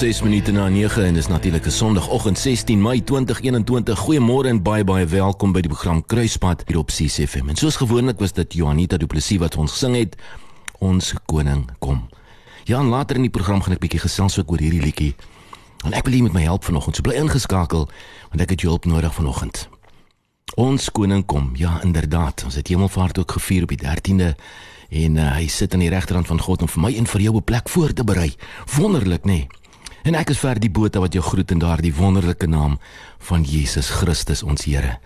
6 minute na 9 en dis natuurlik 'n Sondagoggend 16 Mei 2021. Goeiemôre en baie baie welkom by die program Kruispad hier op CFM. En soos gewoonlik was dit Johanita Du Plessis wat ons gesing het. Ons koning kom. Ja, en later in die program gaan ek bietjie gesels oor hierdie liedjie. En ek wil jy met my help vanoggend. So bly ingeskakel want ek het jou hulp nodig vanoggend. Ons koning kom. Ja, inderdaad. Ons het Hemelvaart ook gevier op die 13de en uh, hy sit aan die regterhand van God om vir my en vir jou 'n plek voor te berei. Wonderlik, nê? Nee? En ek is vir die bote wat jou groet in daardie wonderlike naam van Jesus Christus ons Here.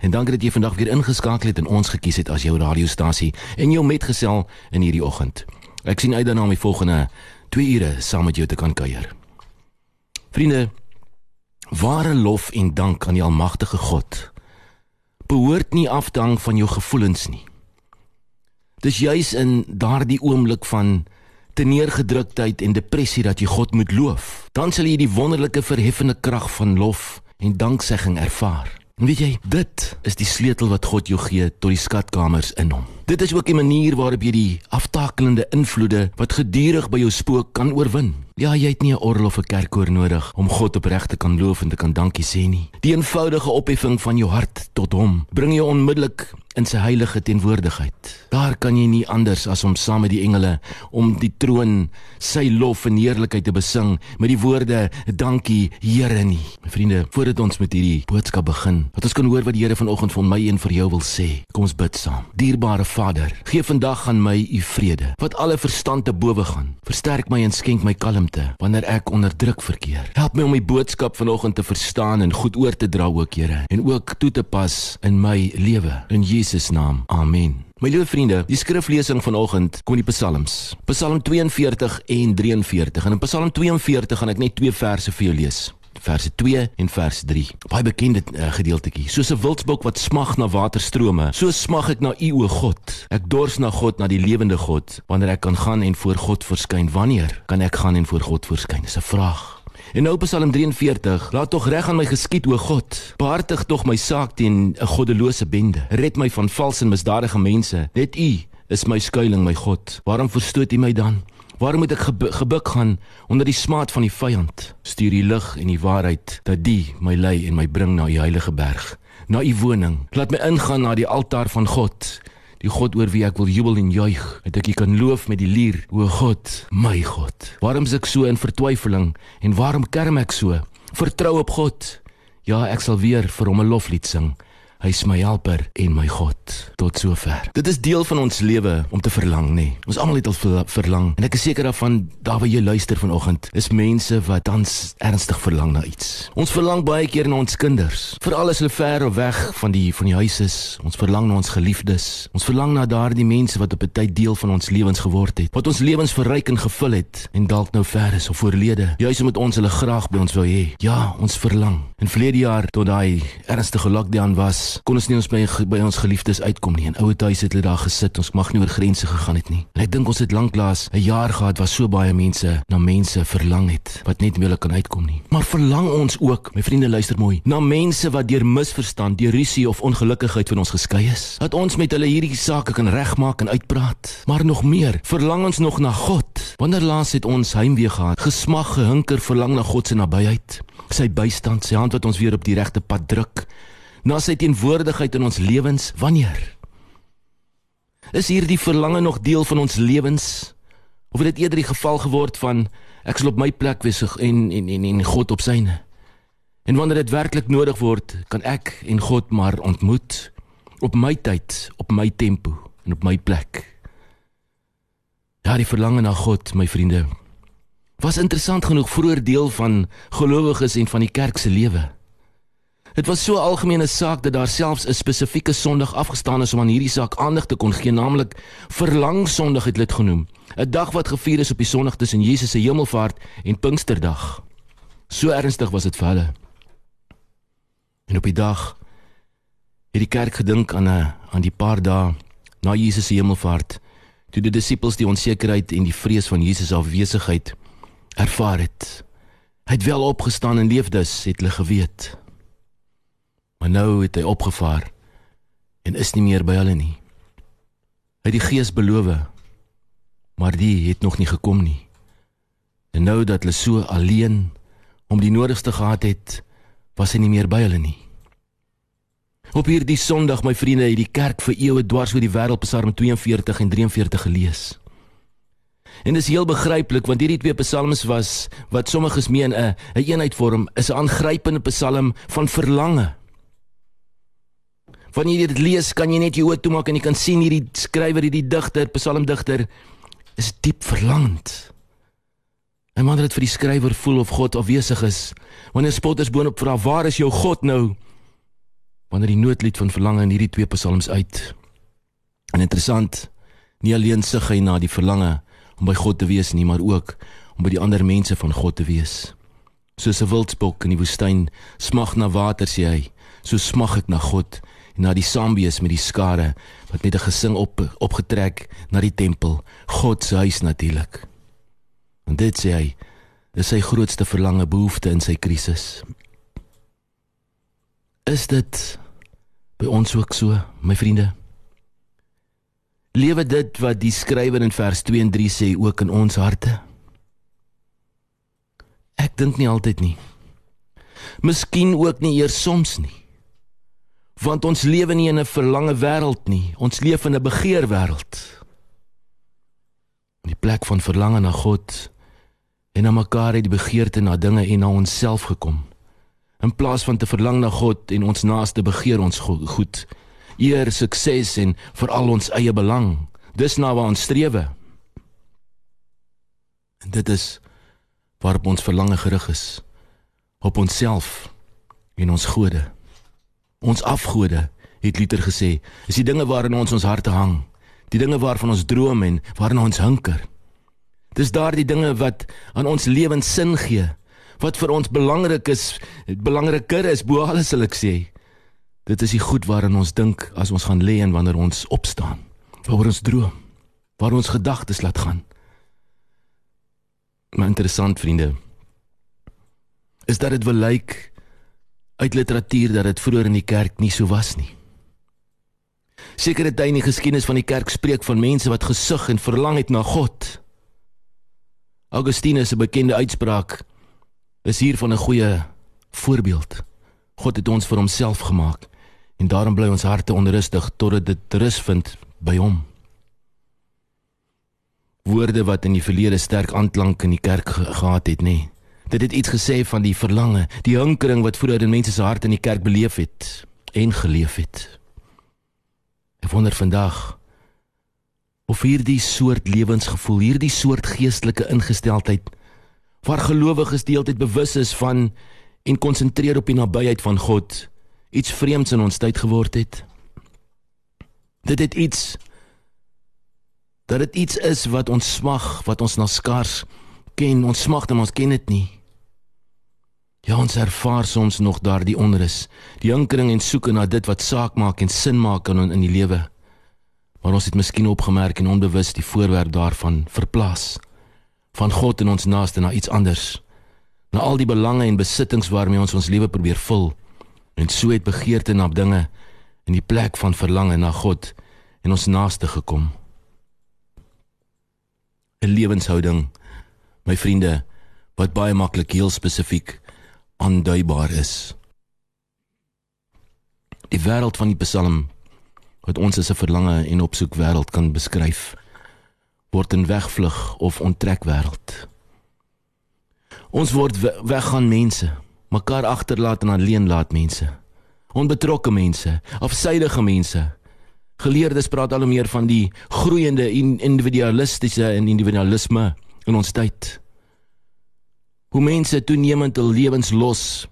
En dankie dat jy vandag weer ingeskakel het en ons gekies het as jou radiostasie en jou metgesel in hierdie oggend. Ek sien uit daarna om die volgende 2 ure saam met jou te kan kuier. Vriende, ware lof en dank aan die almagtige God behoort nie af te hang van jou gevoelens nie. Dis juis in daardie oomblik van teneergedruktheid en depressie dat jy God moet loof. Dan sal jy die wonderlike verheffende krag van lof en danksegging ervaar. En weet jy, dit is die sleutel wat God jou gee tot die skatkamers in hom. Dit is ook die manier waarop jy die aftakelende invloede wat gedurig by jou spook kan oorwin. Ja, jy het nie 'n orgel of 'n kerkkoor nodig om God opreg te kan loof en te kan dankie sê nie. Die eenvoudige opheffing van jou hart tot hom bring jou onmiddellik in sy heilige teenwoordigheid. Daar kan jy nie anders as om saam met die engele om die troon sy lof en heerlikheid te besing met die woorde dankie Here nie. My vriende, voordat ons met hierdie boodskap begin, wat ons kan hoor wat die Here vanoggend vir my en vir jou wil sê. Kom ons bid saam. Dierbare Vader, gee vandag aan my u vrede wat alle verstand te bowe gaan. Versterk my en skenk my kalmte wanneer ek onder druk verkeer. Help my om die boodskap vanoggend te verstaan en goed oor te dra ook, Here, en ook toe te pas in my lewe. In Jesus naam. Amen. My liewe vriende, die skriflesing vanoggend kom in die Psalms. Psalm 42 en 43. En in Psalm 42 gaan ek net twee verse vir jou lees verse 2 en vers 3. Baie bekende uh, gedeeltetjie. Soos 'n wildsbok wat smag na waterstrome, so smag ek na U o God. Ek dors na God, na die lewende God. Wanneer ek kan gaan en voor God verskyn, wanneer kan ek gaan en voor God verskyn? Dis 'n vraag. En nou Psalm 43, laat tog reg aan my geskied o God. Behartig tog my saak teen 'n goddelose bende. Red my van valse en misdadige mense. Net U is my skuilings, my God. Waarom verstoot U my dan? Waarom moet ek gebuk gaan onder die smaad van die vyand? Stuur die lig en die waarheid dat die my lei en my bring na u heilige berg, na u woning. Laat my ingaan na die altaar van God, die God oor wie ek wil jubel en juig, dat ek u kan loof met die lier, o God, my God. Waarom is ek so in vertwyfeling en waarom kerm ek so? Vertrou op God. Ja, ek sal weer vir hom 'n loflied sing. Hy is my helper en my God tot sover. Dit is deel van ons lewe om te verlang, nê. Ons almal het al verlang en ek is seker daarvan daar waar jy luister vanoggend, is mense wat tans ernstig verlang na iets. Ons verlang baie keer na ons kinders, veral as hulle ver of weg van die van die huis is. Ons verlang na ons geliefdes. Ons verlang na daardie mense wat op 'n tyd deel van ons lewens geword het, wat ons lewens verryk en gevul het en dalk nou ver is of oorlede. Juis omdat ons hulle graag by ons wou hê. Ja, ons verlang. In verlede jaar tot daai ernstige lockdown was kon ons nie ons by, by ons geliefdes uitkom nie. In ouer huise het hulle daar gesit. Ons mag nie oor grense gegaan het nie. En ek dink ons het lanklaas 'n jaar gehad waar so baie mense na mense verlang het wat net nie hulle kan uitkom nie. Maar verlang ons ook, my vriende luister mooi, na mense wat deur misverstand, deur rusie of ongelukkigheid van ons geskei is. Dat ons met hulle hierdie sake kan regmaak en uitpraat. Maar nog meer, verlang ons nog na God. Wanneer laas het ons heimwee gehad? Gesmag, gehunker, verlang na God se nabyheid. Sy bystand, sy hand wat ons weer op die regte pad druk na sy teenwoordigheid in ons lewens wanneer? Is hierdie verlange nog deel van ons lewens? Of het dit eerder die geval geword van ek sal op my plek wees en en en, en God op syne? En wanneer dit werklik nodig word kan ek en God maar ontmoet op my tyd op my tempo en op my plek. Ja die verlange na God my vriende was interessant genoeg vroeër deel van gelowiges en van die kerk se lewe Dit was so 'n algemene saak dat daar selfs 'n spesifieke Sondag afgestaan is om aan hierdie saak aandag te kon gee, naamlik Verlang Sondag het dit genoem. 'n Dag wat gevier is op die Sondag tussen Jesus se Hemelvaart en Pinksterdag. So ernstig was dit vir hulle. En op die dag het die kerk gedink aan 'n aan die paar dae na Jesus se Hemelvaart, toe die disippels die onsekerheid en die vrees van Jesus se afwesigheid ervaar het. Hy het wel opgestaan en leef dus, het hulle geweet. Maar nou het hy opgevaar en is nie meer by hulle nie. Hy het die Gees beloof, maar die het nog nie gekom nie. En nou dat hulle so alleen om die nodigste gehad het, was hy nie meer by hulle nie. Op hierdie Sondag, my vriende, het die kerk vir eeue dwars oor die wêreld Psalm 42 en 43 gelees. En dit is heel begryplik want hierdie twee psalms was wat sommiges meen 'n 'n een eenheid vorm, is 'n aangrypende psalm van verlange. Wanneer jy dit lees, kan jy net jou oë toemaak en jy kan sien hierdie skrywer, hierdie digter, psalmdigter is diep verlangend. En wanneer dit vir die skrywer voel of God afwesig is, wanneer spotters boonop vra, "Waar is jou God nou?" Wanneer die noodlied van verlange in hierdie twee psalms uit. En interessant, nie alleen sug hy na die verlange om by God te wees nie, maar ook om by die ander mense van God te wees. Soos 'n wildspok in die woestyn smag na water sê hy, so smag ek na God na die saamwees met die skare wat met 'n gesing op opgetrek na die tempel, God se huis natuurlik. En dit sê hy, is sy grootste verlange behoefte in sy krisis. Is dit by ons ook so, my vriende? Lewe dit wat die skrywer in vers 2 en 3 sê ook in ons harte? Ek dink nie altyd nie. Miskien ook nie eers soms nie. Want ons lewe nie in 'n verlange wêreld nie, ons leef in 'n begeer wêreld. In die plek van verlange na God en na mekaar het die begeerte na dinge en na onsself gekom. In plaas van te verlang na God en ons naaste begeer ons goed. goed eer, sukses en veral ons eie belang. Dis na waar ons strewe. En dit is waarop ons verlange gerig is op onsself en ons gode. Ons afgode, het Luther gesê, is die dinge waarin ons ons harte hang, die dinge waarvan ons droom en waarna ons hunker. Dis daardie dinge wat aan ons lewens sin gee, wat vir ons belangrik is, belangriker is bo alles sal ek sê. Dit is die goed waarin ons dink as ons gaan lê en wanneer ons opstaan. Waaroor ons droom. Waar ons gedagtes laat gaan. Maar interessant vriende. Is dat dit wel lyk uit literatuur dat dit vroeër in die kerk nie so was nie. Sekere tye in die geskiedenis van die kerk spreek van mense wat gesug en verlang het na God. Augustinus se bekende uitspraak is hier van 'n goeie voorbeeld. God het ons vir homself gemaak en daarom bly ons harte onrustig totdat dit rus vind by hom. Woorde wat in die verlede sterk aanklank in die kerk ge gehad het, nê. Nee. Dit het iets gesê van die verlange, die hinkering wat vroeër in mense se harte in die kerk beleef het en geleef het. Ek wonder vandag of hierdie soort lewensgevoel, hierdie soort geestelike ingesteldheid waar gelowiges deeltyd bewus is van en konsentreer op die nabyheid van God iets vreemds in ons tyd geword het. Dit het iets dat dit iets is wat ons smag, wat ons na skars ken, ons smag en ons ken dit nie. Ja, ons ervaar soms nog daardie onrus, die hinkering en soeke na dit wat saak maak en sin maak in in die lewe. Maar ons het miskien opgemerk en onbewus die voorwerp daarvan verplaas van God en ons naaste na iets anders. Na al die belange en besittings waarmee ons ons lewe probeer vul en so het begeerte na dinge in die plek van verlange na God en ons naaste gekom. 'n Lewenshouding, my vriende, wat baie maklik heel spesifiek aanduibaar is. Die wêreld van die Psalm wat ons as 'n verlange en opsoek wêreld kan beskryf, word 'n wegvlug of onttrek wêreld. Ons word weggaan mense mekaar agterlaat en alleen laat mense. Onbetrokke mense, afsydige mense. Geleerdes praat al hoe meer van die groeiende individualistiese en individualisme in ons tyd. Hoe mense toenemend hul lewens los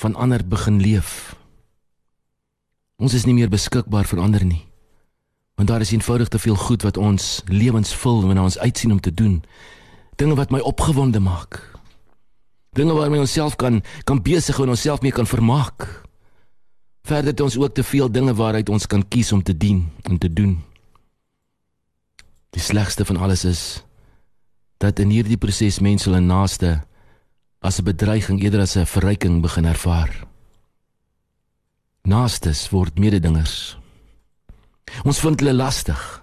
van ander begin leef. Ons is nie meer beskikbaar vir ander nie. Want daar is eenvoudig te veel goed wat ons lewens vul wanneer ons uitsien om te doen. Dinge wat my opgewonde maak dinge waarmee ons self kan kan besig en onsself mee kan vermaak. Verder het ons ook te veel dinge waaruit ons kan kies om te dien en te doen. Die slegste van alles is dat in hierdie proses mense hulle naaste as 'n bedreiging eerder as 'n verryking begin ervaar. Naastes word mededingers. Ons vind hulle lastig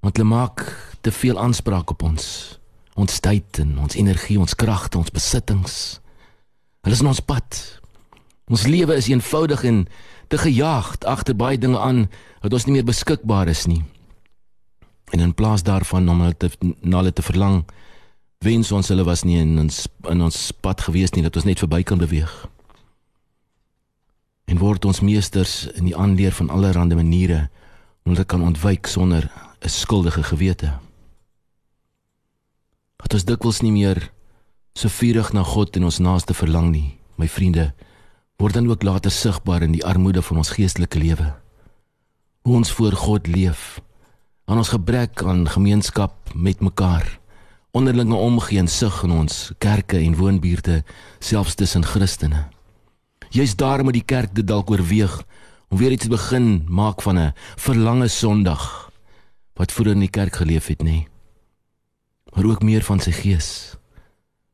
want hulle maak te veel aanspraak op ons. ons tyd en ons energie, ons kragte, ons besittings. Hulle is in ons pad. Ons lewe is eenvoudig en te gejaagd agter baie dinge aan wat ons nie meer beskikbaar is nie. En in plaas daarvan om hulle te na hulle te verlang, wens ons hulle was nie in ons in ons pad gewees nie dat ons net verby kan beweeg. En word ons meesters in die aanleer van allerlei maniere om dit kan ontwyk sonder 'n skuldige gewete. Dat ons dikwels nie meer so vurig na God en ons naaste verlang nie, my vriende, word dan ook later sigbaar in die armoede van ons geestelike lewe. Hoe ons voor God leef, aan ons gebrek aan gemeenskap met mekaar, onderlinge omgee en sug in ons kerke en woonbuurte, selfs tussen Christene. Jy's daar met die kerk dit dalk oorweeg om weer iets te begin maak van 'n verlange Sondag wat vroeër in die kerk geleef het, nê. Nee. Maar ook meer van sy gees.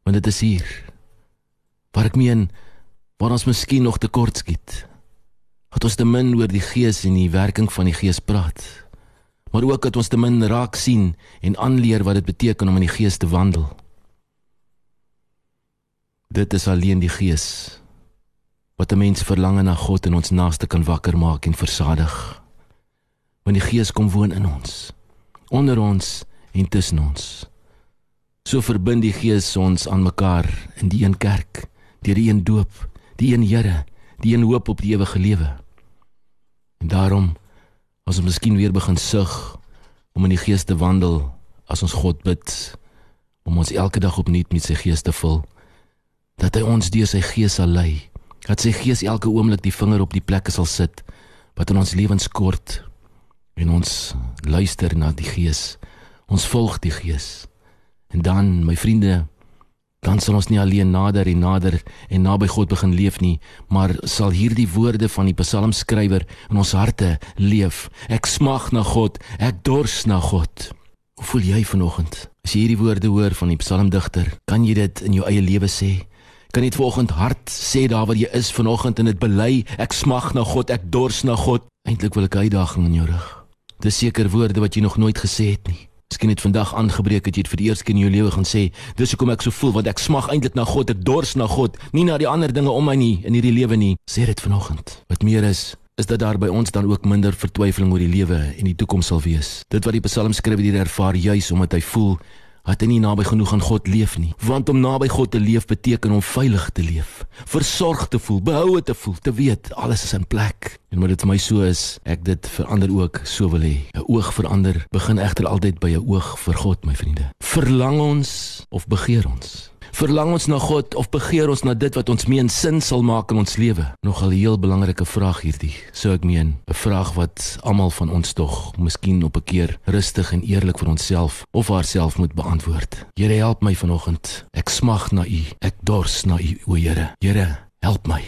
Want dit is hier waar ek meen waar ons miskien nog tekort skiet. Dat ons te min oor die gees en die werking van die gees praat. Maar ook dat ons te min raak sien en aanleer wat dit beteken om in die gees te wandel. Dit is alleen die gees wat 'n mens verlange na God en ons naaste kan wakker maak en versadig. Want die Gees kom woon in ons, onder ons en tussen ons. So verbind die Gees ons aan mekaar in die een kerk, deur die een doop, die een Here, die een hoop op die ewige lewe. En daarom as ons miskien weer begin sug om in die Gees te wandel, as ons God bid om ons elke dag opnuut met sy Gees te vul, dat hy ons deur sy Gees sal lei dat sy gees elke oomblik die vinger op die plekke sal sit wat in ons lewens kort en ons luister na die gees ons volg die gees. En dan my vriende dan sal ons nie alleen nader en nader en naby God begin leef nie maar sal hierdie woorde van die psalmskrywer in ons harte leef. Ek smag na God ek dors na God. Hoe voel jy vanoggend? As jy hierdie woorde hoor van die psalmdigter kan jy dit in jou eie lewe sê? Kan net vanoggend hard sê daar waar jy is vanoggend en dit bely ek smag na God ek dors na God? Eintlik wil ek uitdaging in jou rug dis seker woorde wat jy nog nooit gesê het nie miskien het vandag aangebreek het jy dit vir die eerste keer in jou lewe gaan sê dis hoekom ek so voel want ek smag eintlik na God ek dors na God nie na die ander dinge om my nie in hierdie lewe nie. Sê dit vanoggend. Wat meer is is dat daar by ons dan ook minder vertwyfeling oor die lewe en die toekoms sal wees. Dit wat die psalmskrywer hier ervaar juis omdat hy voel dat hy nie naby genoeg aan God leef nie. Want om naby God te leef beteken om veilig te leef, versorg te voel, behoue te voel, te weet alles is in plek. En omdat dit vir my so is, ek dit verander ook so wil hê. 'n Oog verander begin egter altyd by 'n oog vir God, my vriende. Verlang ons of begeer ons? Verlang ons na God of begeer ons na dit wat ons meen sin sal maak in ons lewe? Nogal 'n heel belangrike vraag hierdie. So ek meen, 'n vraag wat almal van ons tog miskien op 'n keer rustig en eerlik vir onsself of haarself moet beantwoord. Here, help my vanoggend. Ek smag na U. Ek dors na U, o Here. Here, help my.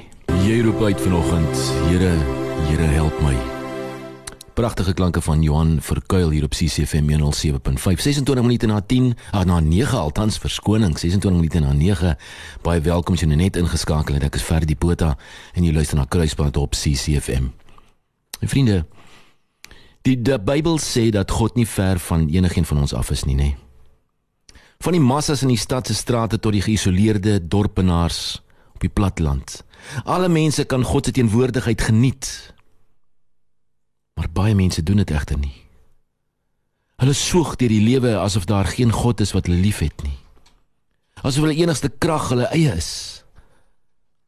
Jy roep uit vanoggend. Here, Here, help my. Pragtige klanke van Johan Verkuil hier op CCFM 107.5. 26 minute na 10, ah, na 9 althans verskoning, 26 minute na 9. Baie welkom as jy nou net ingeskakel het. Ek is Ferdi Botha en jy luister na Kruispunt op CCFM. En vriende, die, die Bybel sê dat God nie ver van enigiemand van ons af is nie, nê. Nee. Van die massas in die stad se strate tot die geïsoleerde dorpenaars op die platteland. Alle mense kan God se teenwoordigheid geniet Maar baie mense doen dit egter nie. Hulle soek deur die lewe asof daar geen God is wat hulle liefhet nie. Asof hulle enigste krag hulle eie is.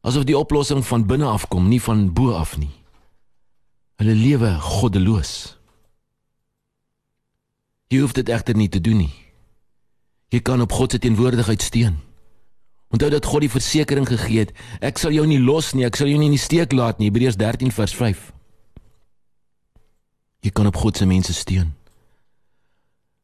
Asof die oplossing van binne af kom, nie van bo af nie. Hulle lewe goddeloos. Jy hoef dit egter nie te doen nie. Jy kan op God se teenwoordigheid steun. Onthou dat God die versekering gegee het, ek sal jou nie los nie, ek sal jou nie in die steek laat nie, Hebreërs 13 vers 5. Jy kan op God se mense steun.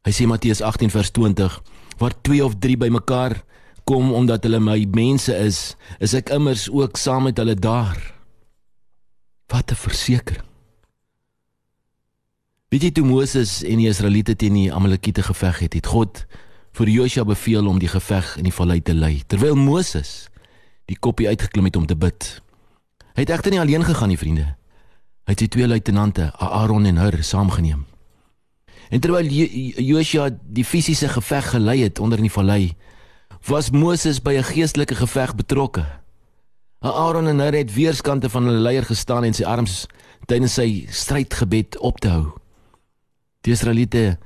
Hy sê Matteus 18 vers 20: Waar twee of drie bymekaar kom omdat hulle my mense is, is ek immers ook saam met hulle daar. Wat 'n versekering. Weet jy toe Moses en die Israeliete teen die Amalekiete geveg het, het God vir Josua beveel om die geveg in die vallei te lei, terwyl Moses die koppie uitgeklim het om te bid. Hy het egter nie alleen gegaan nie, vriende. Hy het sy twee luitenante, Aaron en Hur, saamgeneem. En terwyl Joshua die fisiese geveg gelei het onder in die vallei, was Moses by 'n geestelike geveg betrokke. Aaron en Hur het weerskante van hulle leier gestaan en sy arms tydens sy strydgebed op te hou. Die Israeliete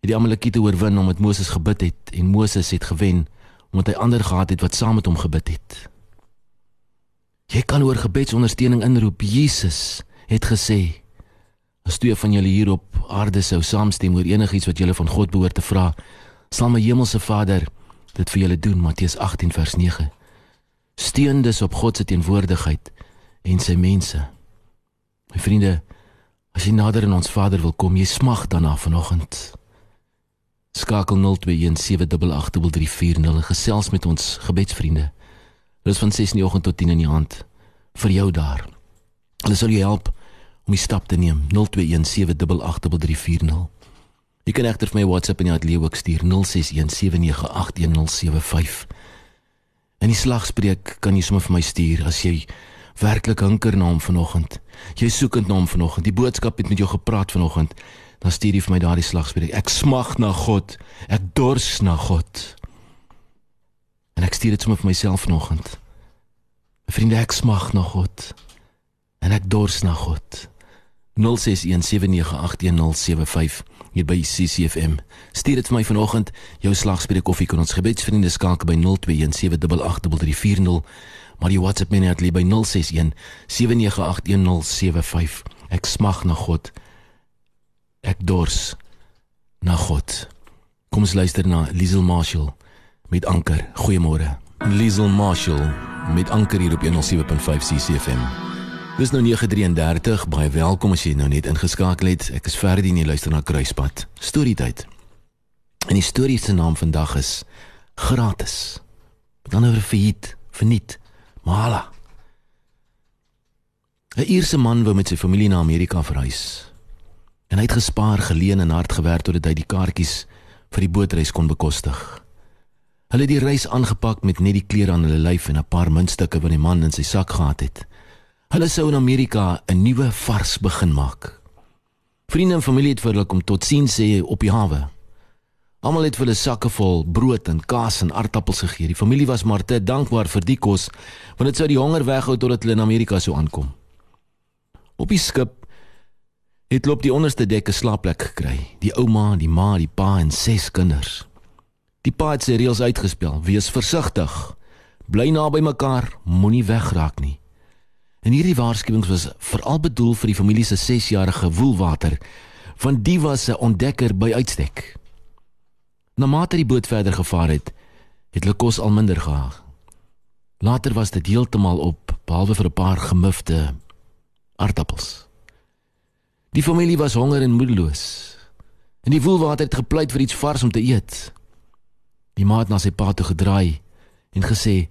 het die Amalekiete oorwin omdat Moses gebid het en Moses het gewen omdat hy ander gehad het wat saam met hom gebid het. Jy kan oor gebedsondersteuning inroep. Jesus het gesê: "As twee van julle hier op aarde sou saamstem oor enigiets wat julle van God behoort te vra, sal my hemelse Vader dit vir julle doen." Matteus 18 vers 9. Steun dus op God se teenwoordigheid en sy mense. My vriende, as jy nader aan ons Vader wil kom, jy smag daarna vanoggend. Skakel 0217883340 en gesels met ons gebedsvriende. Hulle is van 6 in die oggend tot 10 in die aand vir jou daar. Hulle sal jou help om die stap te neem. 0217883340. Jy kan egter vir my WhatsApp jy het leeu ook stuur 0617981075. En die slagspreuk kan jy sommer vir my stuur as jy werklik hunker na hom vanoggend. Jy soekend na hom vanoggend. Die boodskap het met jou gepraat vanoggend dan stuur jy vir my daardie slagspreuk. Ek smag na God. Ek dors na God. En ek stuur dit sommer vir myself vanoggend. Vriende, ek smag na God. En ek dors na God. 0617981075 hier by CCFM. Stuur dit vir my vanoggend. Jou slagspreuk of jy kan ons gebedsvriende skakel by 0217883340. Maar jy WhatsApp my net by 061 7981075. Ek smag na God ek dors na God. Kom ons luister na Liesel Marshall met Anker. Goeiemôre. Liesel Marshall met Anker hier op 107.5 CCFM. Dis nou 9:33. Baie welkom as jy nou net ingeskakel het. Ek is Ferdie en jy luister na Kruispad. Storietyd. En die storie se naam vandag is gratis. Met ander woorde failliet, verniet. Mala. 'n Ierse man wou met sy familie na Amerika verhuis. En hy het gespaar, geleen en hard gewerk totdat hy die kaartjies vir die bootreis kon bekostig. Hulle het die reis aangepak met net die klere aan hulle lyf en 'n paar muntstukke wat die man in sy sak gehad het. Hulle sou in Amerika 'n nuwe vars begin maak. Vriende en familie het vir hulle kom tot sien sê op die hawe. Almal het vir hulle sakke vol brood en kaas en aardappels gegee. Die familie was maar te dankbaar vir die kos want dit sou die honger weghou totdat hulle in Amerika sou aankom. Op die skip het loop die onderste dek 'n slaapplek gekry. Die ouma, die ma, die pa en ses kinders. Die pa het sy reëls uitgespel: wees versigtig, bly naby mekaar, moenie wegraak nie. En hierdie waarskuwings was veral bedoel vir die familie se 6-jarige Woelwater, want die was 'n ontdekker by uitstek. Na mate die boot verder gevaar het, het hulle kos al minder gehad. Later was dit heeltemal op, behalwe vir 'n paar gemufte aardappels. Die familie was honger en moedeloos. En die woelwater het gepleit vir iets vars om te eet. Die ma het na sy pa toe gedraai en gesê: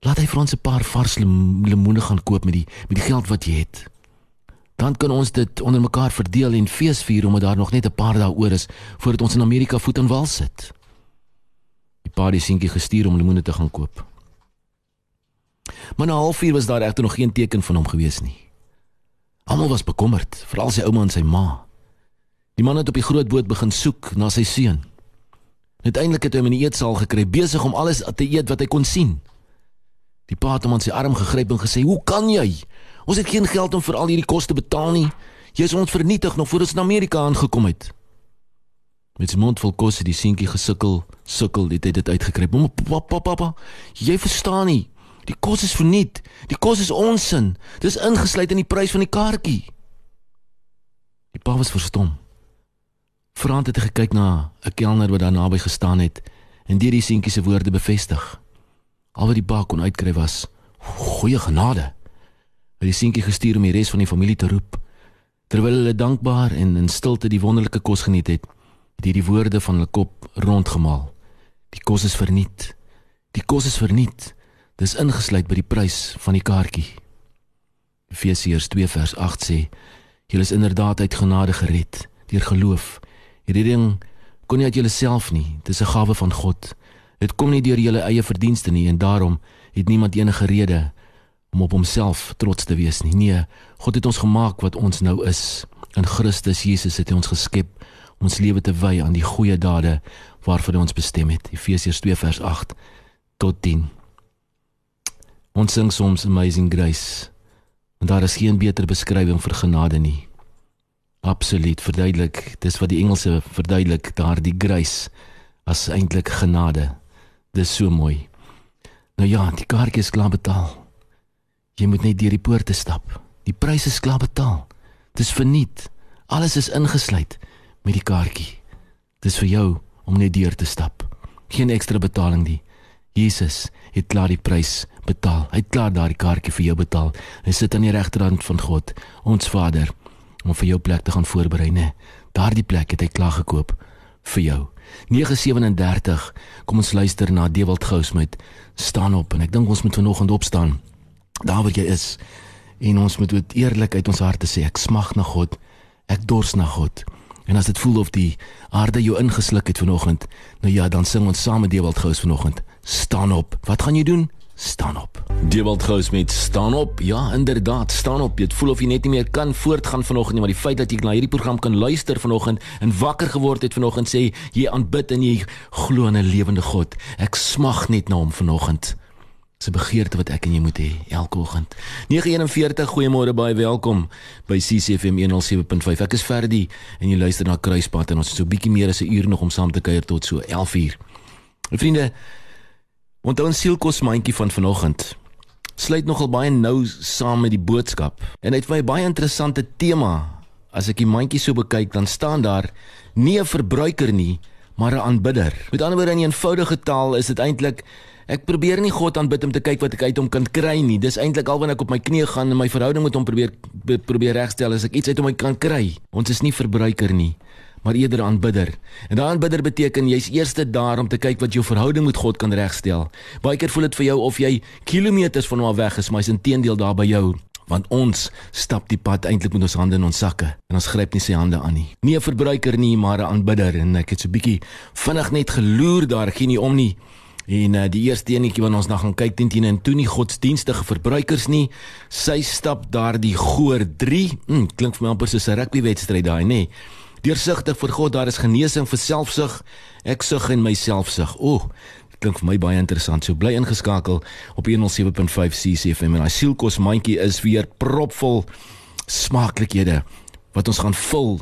"Laat hy vir ons 'n paar vars lemoene gaan koop met die met die geld wat jy het. Dan kan ons dit onder mekaar verdeel en feesvier omdat daar nog net 'n paar dae oor is voordat ons in Amerika voet en wal sit." Die pa het seentjie gestuur om lemoene te gaan koop. Maar na 'n halfuur was daar egter nog geen teken van hom gewees nie. Almal was bekommerd, veral sy ouma en sy ma. Die man het op die groot boot begin soek na sy seun. Uiteindelik het hy hom in die eetsaal gekry, besig om alles te eet wat hy kon sien. Die pa het hom aan sy arm gegryp en gesê: "Hoe kan jy? Ons het geen geld om vir al hierdie kos te betaal nie. Jy is ons vernietig nog voor ons in Amerika aangekom het." Met sy mond vol kos het die seentjie gesukkel, sukkel het hy dit uitgekry. "Pappa, pappa, pappa, jy verstaan nie. Die kos is verniet. Die kos is onsin. Dis ingesluit in die prys van die kaartjie. Die pa was verstom. Frans het gekyk na 'n kelner wat daar naby gestaan het en deur die seentjie se woorde bevestig. Al wat die pa kon uitkry was: "Goeie genade." Hy het die seentjie gestuur om die res van die familie te roep. Terwyl hulle dankbaar en in stilte die wonderlike kos geniet het, het hy die woorde van hulle kop rondgemaal. Die kos is verniet. Die kos is verniet. Dis ingesluit by die prys van die kaartjie. Efesiërs 2 vers 8 sê: "Julle is inderdaad uit genade gered deur geloof. Hierdie ding kon nie uit julleself nie, dit is 'n gawe van God. Dit kom nie deur julle eie verdienste nie en daarom het niemand enige rede om op homself trots te wees nie. Nee, God het ons gemaak wat ons nou is. In Christus Jesus het hy ons geskep ons lewe te wy aan die goeie dade waarvoor hy ons bestem het. Efesiërs 2 vers 8 tot 10. Ons sing soms amazing grace. En daar is geen beter beskrywing vir genade nie. Absoluut verduidelik. Dis wat die Engelse verduidelik, daardie grace as eintlik genade. Dis so mooi. Nou ja, die kaartjie is klaar betaal. Jy moet net deur die poorte stap. Die prys is klaar betaal. Dis verniet. Alles is ingesluit met die kaartjie. Dis vir jou om net deur te stap. Geen ekstra betaling nie. Jesus het klaar die prys betaal. Hy het klaar daardie kaartjie vir jou betaal. Hy sit aan die regterhand van God, ons Vader om vir jou plek te gaan voorberei, né? Daardie plek het hy klaar gekoop vir jou. 937. Kom ons luister na Dewald Gous met staan op en ek dink ons moet vanoggend opstaan. Daar waar jy is en ons moet met eerlikheid ons harte sê ek smag na God. Ek dors na God. En as dit voel of die aarde jou ingesluk het vanoggend, nou ja, dan sing ons saam met Dewald Gous vanoggend. Staan op. Wat gaan jy doen? Staan op. Dewald Gous met staan op. Ja, inderdaad, staan op. Dit voel of jy net nie meer kan voortgaan vanoggend nie, maar die feit dat jy na hierdie program kan luister vanoggend en wakker geword het vanoggend sê jy aanbid en jy glo in 'n lewende God. Ek smag net na hom vanoggend. Dis 'n begeerte wat ek en jy moet hê elke oggend. 941 Goeiemôre baie welkom by CCFM 107.5. Ek is Ferdi en jy luister na Kruispunt en ons het so 'n bietjie meer as 'n uur nog om saam te kuier tot so 11:00. Vriende, Onthou 'n sielkosmandjie van vanoggend sluit nogal baie nou saam met die boodskap. En dit het my baie interessante tema. As ek die mandjie so bekyk, dan staan daar nie 'n verbruiker nie, maar 'n aanbidder. Met ander woorde in eenvoudige taal is dit eintlik ek probeer nie God aanbid om te kyk wat ek uit hom kan kry nie. Dis eintlik alwanneer ek op my knieë gaan en my verhouding met hom probeer probeer regstel as ek iets uit hom kan kry. Ons is nie verbruiker nie maar eerder aanbidder. En daai aanbidder beteken jy's eerste daar om te kyk wat jou verhouding met God kan regstel. Baie keer voel dit vir jou of jy kilometers van hom af weg is, maar hy's intedeel daar by jou want ons stap die pad eintlik met ons hande in ons sakke en ons gryp nie sy hande aan nie. Nie 'n verbruiker nie, maar 'n aanbidder en ek het so bietjie vinnig net geloer daar, gee nie om nie. En uh, die eerste enetjie wat ons na gaan kyk teen teen en toe nie godsdienstige verbruikers nie. Sy stap daar die goor 3. Hm, klink vir my amper soos 'n rugbywedstryd daai, nê. Nee. Deursigtig vir God, daar is genesing vir selfsug. Ek sug en myselfsug. O, dit klink vir my baie interessant. So bly ingeskakel op 107.5 CCFM en daai sielkos mandjie is weer propvol smaaklikhede wat ons gaan vul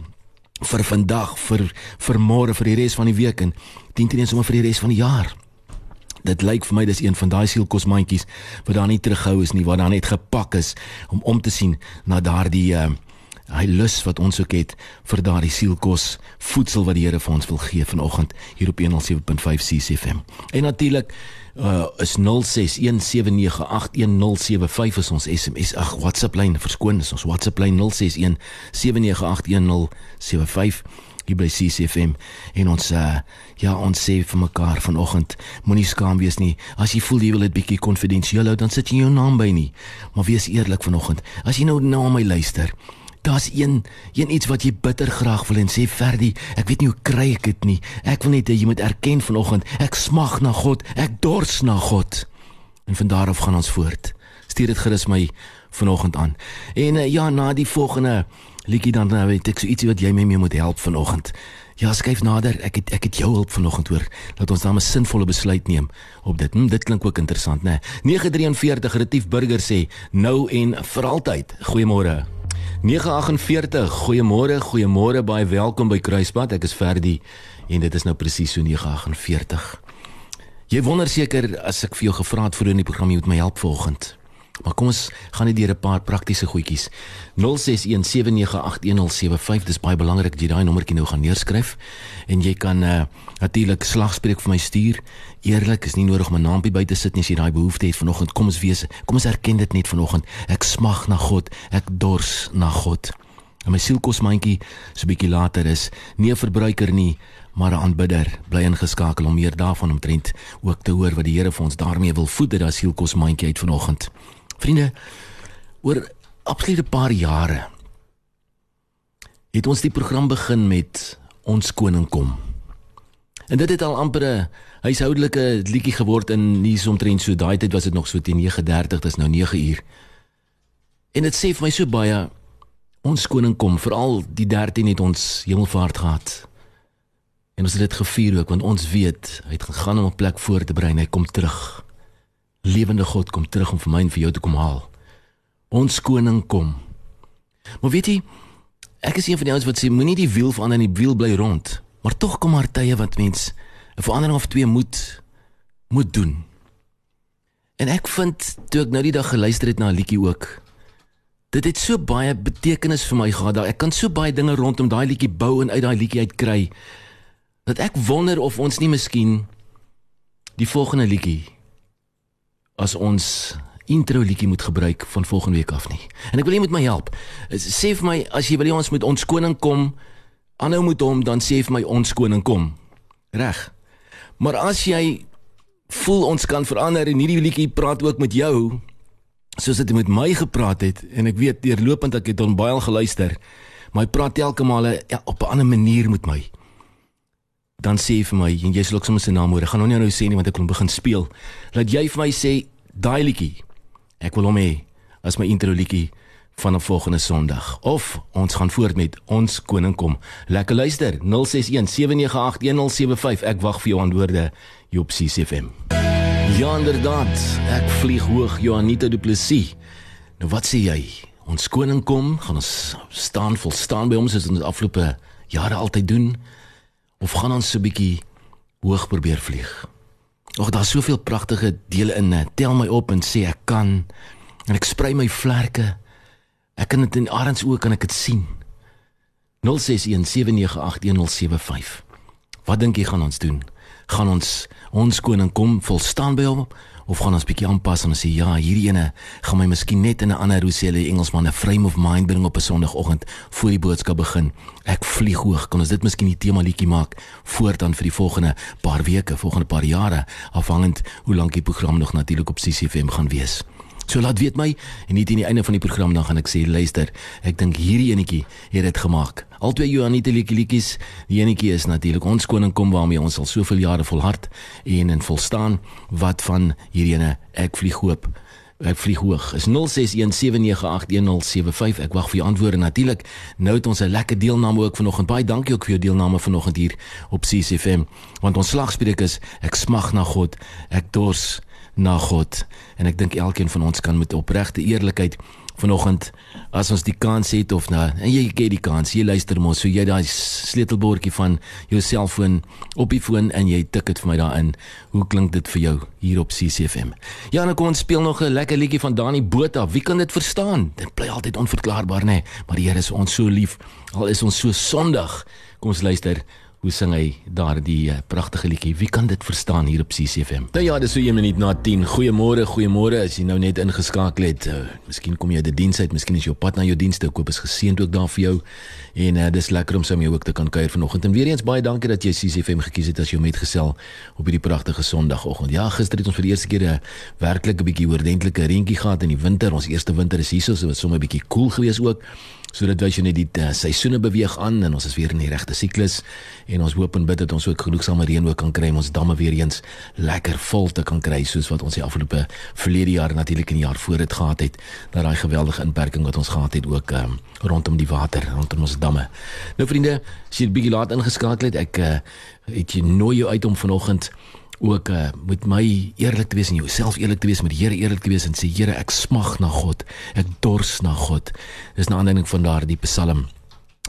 vir vandag, vir vir môre, vir die res van die week en dien dit sommer vir die res van die jaar. Dit lyk vir my dis een van daai sielkosmandjies wat daar nie terughou is nie, wat daar net gepak is om om te sien na daardie uh, hy lus wat ons ook het vir daardie sielkos voedsel wat die Here vir ons wil gee vanoggend hier op 107.5 CCFM. En natuurlik uh is 0617981075 is ons SMS ag WhatsApp lyn verskoon is ons WhatsApp lyn 0617981075 hier by CCFM en ons uh, ja ons sê vir mekaar vanoggend moenie skaam wees nie. As jy voel jy wil dit bietjie konfidensieel hou dan sit jy jou naam by nie. Maar wees eerlik vanoggend. As jy nou na my luister Daar's een een iets wat jy bitter graag wil en sê Ferdi, ek weet nie hoe kry ek dit nie. Ek wil net hê jy moet erken vanoggend, ek smag na God, ek dors na God. En van daar af gaan ons voort. Stuur dit gerus my vanoggend aan. En uh, ja, na die volgende liedjie dan nou weet ek so ietsie wat jy my mee moet help vanoggend. Ja, skryf nader. Ek het ek het jou hulp vanoggend hoor. Laat ons dan 'n sinvolle besluit neem op dit. Hm, dit klink ook interessant, né? Nee. 943 Retief Burger sê nou en vir altyd. Goeiemôre. 948. Goeiemôre, goeiemôre, baie welkom by Kruispunt. Ek is Ferdi en dit is nou presies so 948. Jy wonder seker as ek vir jou gevra het vir in die program jy moet my help vanoggend. Maar kom ons gaan net deur 'n paar praktiese goedjies. 0617981075 dis baie belangrik dat jy daai nommertjie nou gaan neerskryf en jy kan uh, natuurlik slagspreuk vir my stuur. Eerlik, is nie nodig om 'n naampie by te sit nie as jy daai behoefte het vanoggend. Kom ons wees, kom ons erken dit net vanoggend. Ek smag na God, ek dors na God. En my sielkosmandjie so 'n bietjie later is nie 'n verbruiker nie, maar 'n aanbidder. Bly ingeskakel om meer daarvan omtrent ook te hoor wat die Here vir ons daarmee wil voed dat daai sielkosmandjie uit vanoggend. Vriende, oor absoluut 'n paar jare het ons die program begin met ons koning kom. En dit het al amper 'n huishoudelike liedjie geword in so omtrent so daai tyd was dit nog so teen 9:30, dis nou 9 uur. En dit sê vir my so baie ons koning kom, veral die 13 het ons hemelvaart gehad. En ons het dit gevier ook want ons weet hy het gegaan om 'n plek voor te berei en hy kom terug. Lewende God kom terug om vir my en vir jou te kom haal. Ons koning kom. Maar weet jy, ek is een van die ouens wat sê moenie die wiel verander en die wiel bly rond. Maar tog kom maar tye wat mens 'n verandering of twee moet moet doen. En ek vind toe ek nou die dag geluister het na 'n liedjie ook Dit het so baie betekenis vir my gehad. Ek kan so baie dinge rondom daai liedjie bou en uit daai liedjie uitkry. Dat ek wonder of ons nie miskien die volgende liedjie as ons intro liedjie moet gebruik van volgende week af nie. En ek wil jy moet my help. Sê vir my as jy wil ons met ons koning kom, aanhou met hom, dan sê vir my ons koning kom. Reg. Maar as jy voel ons kan verander en hierdie liedjie praat ook met jou, soos dit met my gepraat het en ek weet deurlopend ek het hom baie al geluister, maar hy praat elke maal ja, op 'n ander manier met my. Dan sê vir my en jy sal ook sommer sy naam hoor. Ek gaan hom nie nou sê nie want ek wil begin speel. Laat jy vir my sê daai liedjie. Ek wil hom hê as my intro liedjie van 'n volgende Sondag. Of ons gaan voort met ons koning kom. Lekker luister. 061 798 1075. Ek wag vir jou antwoorde hier op CCFM. Ja, inderdaad. Ek vlieg hoog, Johanita Du Plessis. Nou wat sê jy? Ons koning kom, gaan ons staan vol staan by hom soos ons afloope jare altyd doen of gaan ons so 'n bietjie hoog probeer vlieg? Ag, daar's soveel pragtige dele in. Tel my op en sê ek kan en ek sprei my vlerke Ek kan dit in Arends oë kan ek dit sien. 0617981075. Wat dink jy gaan ons doen? Gaan ons ons koning kom vol staan by hom of gaan ons bietjie aanpas en sê ja, hierdie ene gaan my miskien net in 'n ander hoe sê hulle Engelsman 'n frame of mind bring op 'n Sondagoggend voor die boodskap begin. Ek vlieg hoog. Kan ons dit miskien die tema liedjie maak voortaan vir die volgende paar weke, volgende paar jare, afhangend hoe lank die program nog natuurlik op CCFM gaan wees. So laat weet my en nie teen die einde van die program dan gaan ek sê luister, ek dink hierdie enetjie het dit gemaak. Altwee Johanita liedjies, die enetjie is natuurlik ons koning kom waarmee ons al soveel jare volhard en en volstaan wat van hierdie ene ek vlieg hoop Ek vlieg hoog. Is 0617981075. Ek wag vir jou antwoorde natuurlik. Nou het ons 'n lekker deelname ook vanoggend. Baie dankie ook vir jou deelname vanoggend hier op CCFM. Want ons slagspreuk is ek smag na God. Ek dors na God. En ek dink elkeen van ons kan met opregte eerlikheid vanoggend as ons die kans het of nou en jy gee die kans jy luister mos so jy daai sleutelbordjie van jou selfoon op die foon en jy tik dit vir my daarin. Hoe klink dit vir jou hier op CCFM ja nou kom ons speel nog 'n lekker liedjie van Dani Botha. Wie kan dit verstaan? Dit bly altyd onverklaarbaar nê nee? maar die Here is ons so lief al is ons so sondig. Kom ons luister hoe sing hy daardie uh, pragtige liedjie? Wie kan dit verstaan hier op CCFM? Nou ja, dis so 1 minuut na 10. Goeiemôre, goeiemôre. As jy nou net ingeskakel het, uh, miskien kom jy uit die diens uit, miskien is jy op pad na jou dienste. Ek hoop is geseënd ook daar vir jou. En uh, dis lekker om saam jou ook te kan kuier vanoggend. En weer eens baie dankie dat jy CCFM gekies het as jou metgesel op hierdie pragtige Sondagoggend. Ja, gister het ons vir die eerste keer 'n werklik 'n bietjie oordentlike reentjie gehad in die winter. Ons eerste winter is hier, so dit was sommer 'n bietjie koel cool geweest ook. So dit wys jy net die uh, seisoene beweeg aan en ons is weer in die regte siklus en ons hoop en bid dat ons ook genoegsame reën ook kan kry om ons damme weer eens lekker vol te kan kry soos wat ons die afgelope verlede jaar natuurlik in die jaar voor dit gehad het dat daai geweldige inperking wat ons gehad het ook um, rondom die water rondom ons damme. Nou vriende, as jy 'n bietjie laat ingeskakel het, ek uh, het jy nooi jou uit om vanoggend ook uh, met my eerlik te wees en jouself eerlik te wees met die Here eerlik te wees en sê Here ek smag na God. Ek dors na God. Dis 'n aanleiding van daardie Psalm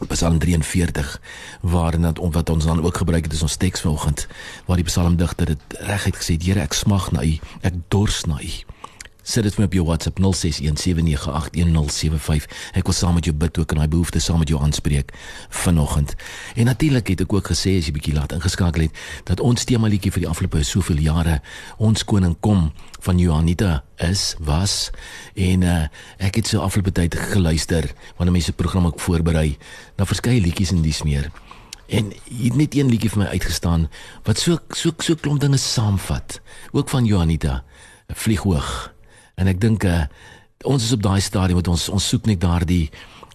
Psalm 43 waarin dat wat ons dan ook gebruik het is ons teks vanoggend waar die psalmdigter dit reguit gesê het Here ek smag na U. Ek dors na U sit dit vir my op jou WhatsApp 0617981075. Ek wil saam met jou bid ook en daai behoeftes saam met jou aanspreek vanoggend. En natuurlik het ek ook gesê as jy bietjie laat ingeskakel het dat ons tema liedjie vir die afgelope soveel jare ons koning kom van Johanita is was en uh, ek het so afgelope tyd geluister wanneer mense program ook voorberei na verskeie liedjies en dis meer. En hier net een liedjie vir my uitgestaan wat so so so klomp dinge saamvat. Ook van Johanita. Vlieg hoog. En ek dink uh, ons is op daai stadium wat ons ons soek net daardie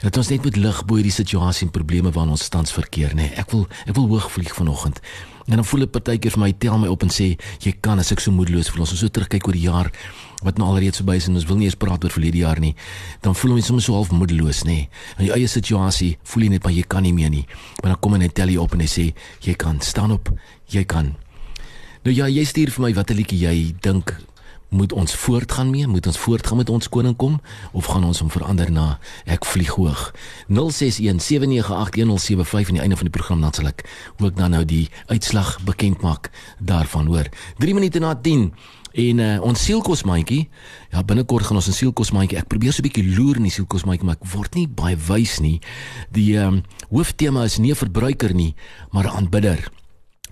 dat ons net met lig bo hierdie situasie en probleme waarin ons tans verkeer, nê. Nee, ek wil ek wil hoog vlieg vanoggend. En dan voel dit partykeer vir my tel my op en sê jy kan as ek so moedeloos voel. Ons so terugkyk oor die jaar wat nou alreeds verby is en ons wil nie eens praat oor verlede jaar nie. Dan voel ons soms so half moedeloos, nê. In jou eie situasie voel jy net maar jy kan nie meer nie. Maar dan kom hy net tel jy op en hy sê jy kan staan op, jy kan. Nou ja, jy stuur vir my watter liedjie jy dink moet ons voortgaan mee? Moet ons voortgaan met ons koning kom of gaan ons hom verander na ek vlieg hoog? 0617981075 aan die einde van die program dan sal ek ook dan nou die uitslag bekend maak daarvan hoor. 3 minute na 10 en uh, ons sielkosmandjie ja binnekort gaan ons 'n sielkosmandjie ek probeer so 'n bietjie loer in die sielkosmandjie maar ek word nie baie wys nie. Die um, hooftema is nie verbruiker nie maar aanbidder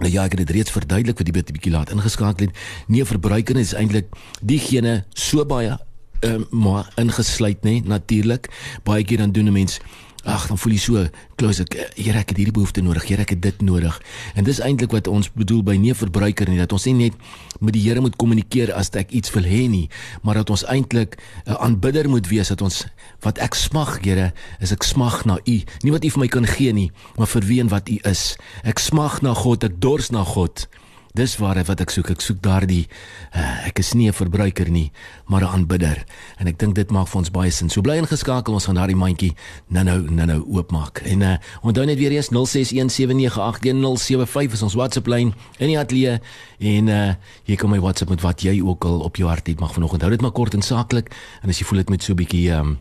Nou ja, ek het dit reeds verduidelik vir die bietjie bietjie laat ingeskakel het. Nee, verbruiker is eintlik diegene so baie ehm uh, maar ingesluit nê, natuurlik. Baie keer dan doen 'n mens Ag, dan voel jy so close ek hier ek het hierdie behoefte nodig, hier ek het dit nodig. En dis eintlik wat ons bedoel by nie verbruiker nie, dat ons nie net met die Here moet kommunikeer as ek iets wil hê nie, maar dat ons eintlik 'n aanbidder moet wees dat ons wat ek smag, Here, is ek smag na U. Nie wat U vir my kan gee nie, maar vir wie en wat U is. Ek smag na God, ek dors na God. Dis waar wat ek soek. Ek soek daardie uh, ek is nie 'n verbruiker nie, maar 'n aanbidder. En ek dink dit maak vir ons baie sin. So bly ingeskakel, ons gaan daardie mandjie nou-nou nou-nou oopmaak. En uh, onthou net weer eens 0617981075 is ons WhatsApp lyn in die ateljee en uh, jy kan my WhatsApp met wat jy ook al op jou hart het mag vanoggend. Hou dit maar kort en saaklik en as jy voel dit met so 'n bietjie um,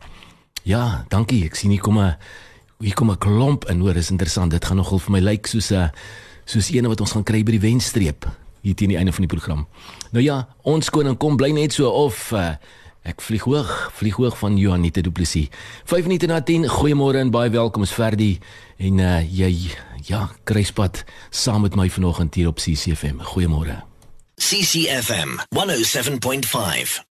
ja, dankie. Ek sien hier kom 'n hier kom 'n klomp en hoor, is interessant. Dit gaan nogal vir my lyk like soos 'n uh, soos ene wat ons gaan kry by die wenstreep hier teen die einde van die program. Nou ja, ons koning kom bly net so of uh, ek vlieg hoog, vlieg hoog van Johanita Du Plessis. 5 minute na 10. Goeiemôre en baie welkom is Ferdi en uh, jy ja, kruispad saam met my vanoggend hier op CCFM. Goeiemôre. CCFM 107.5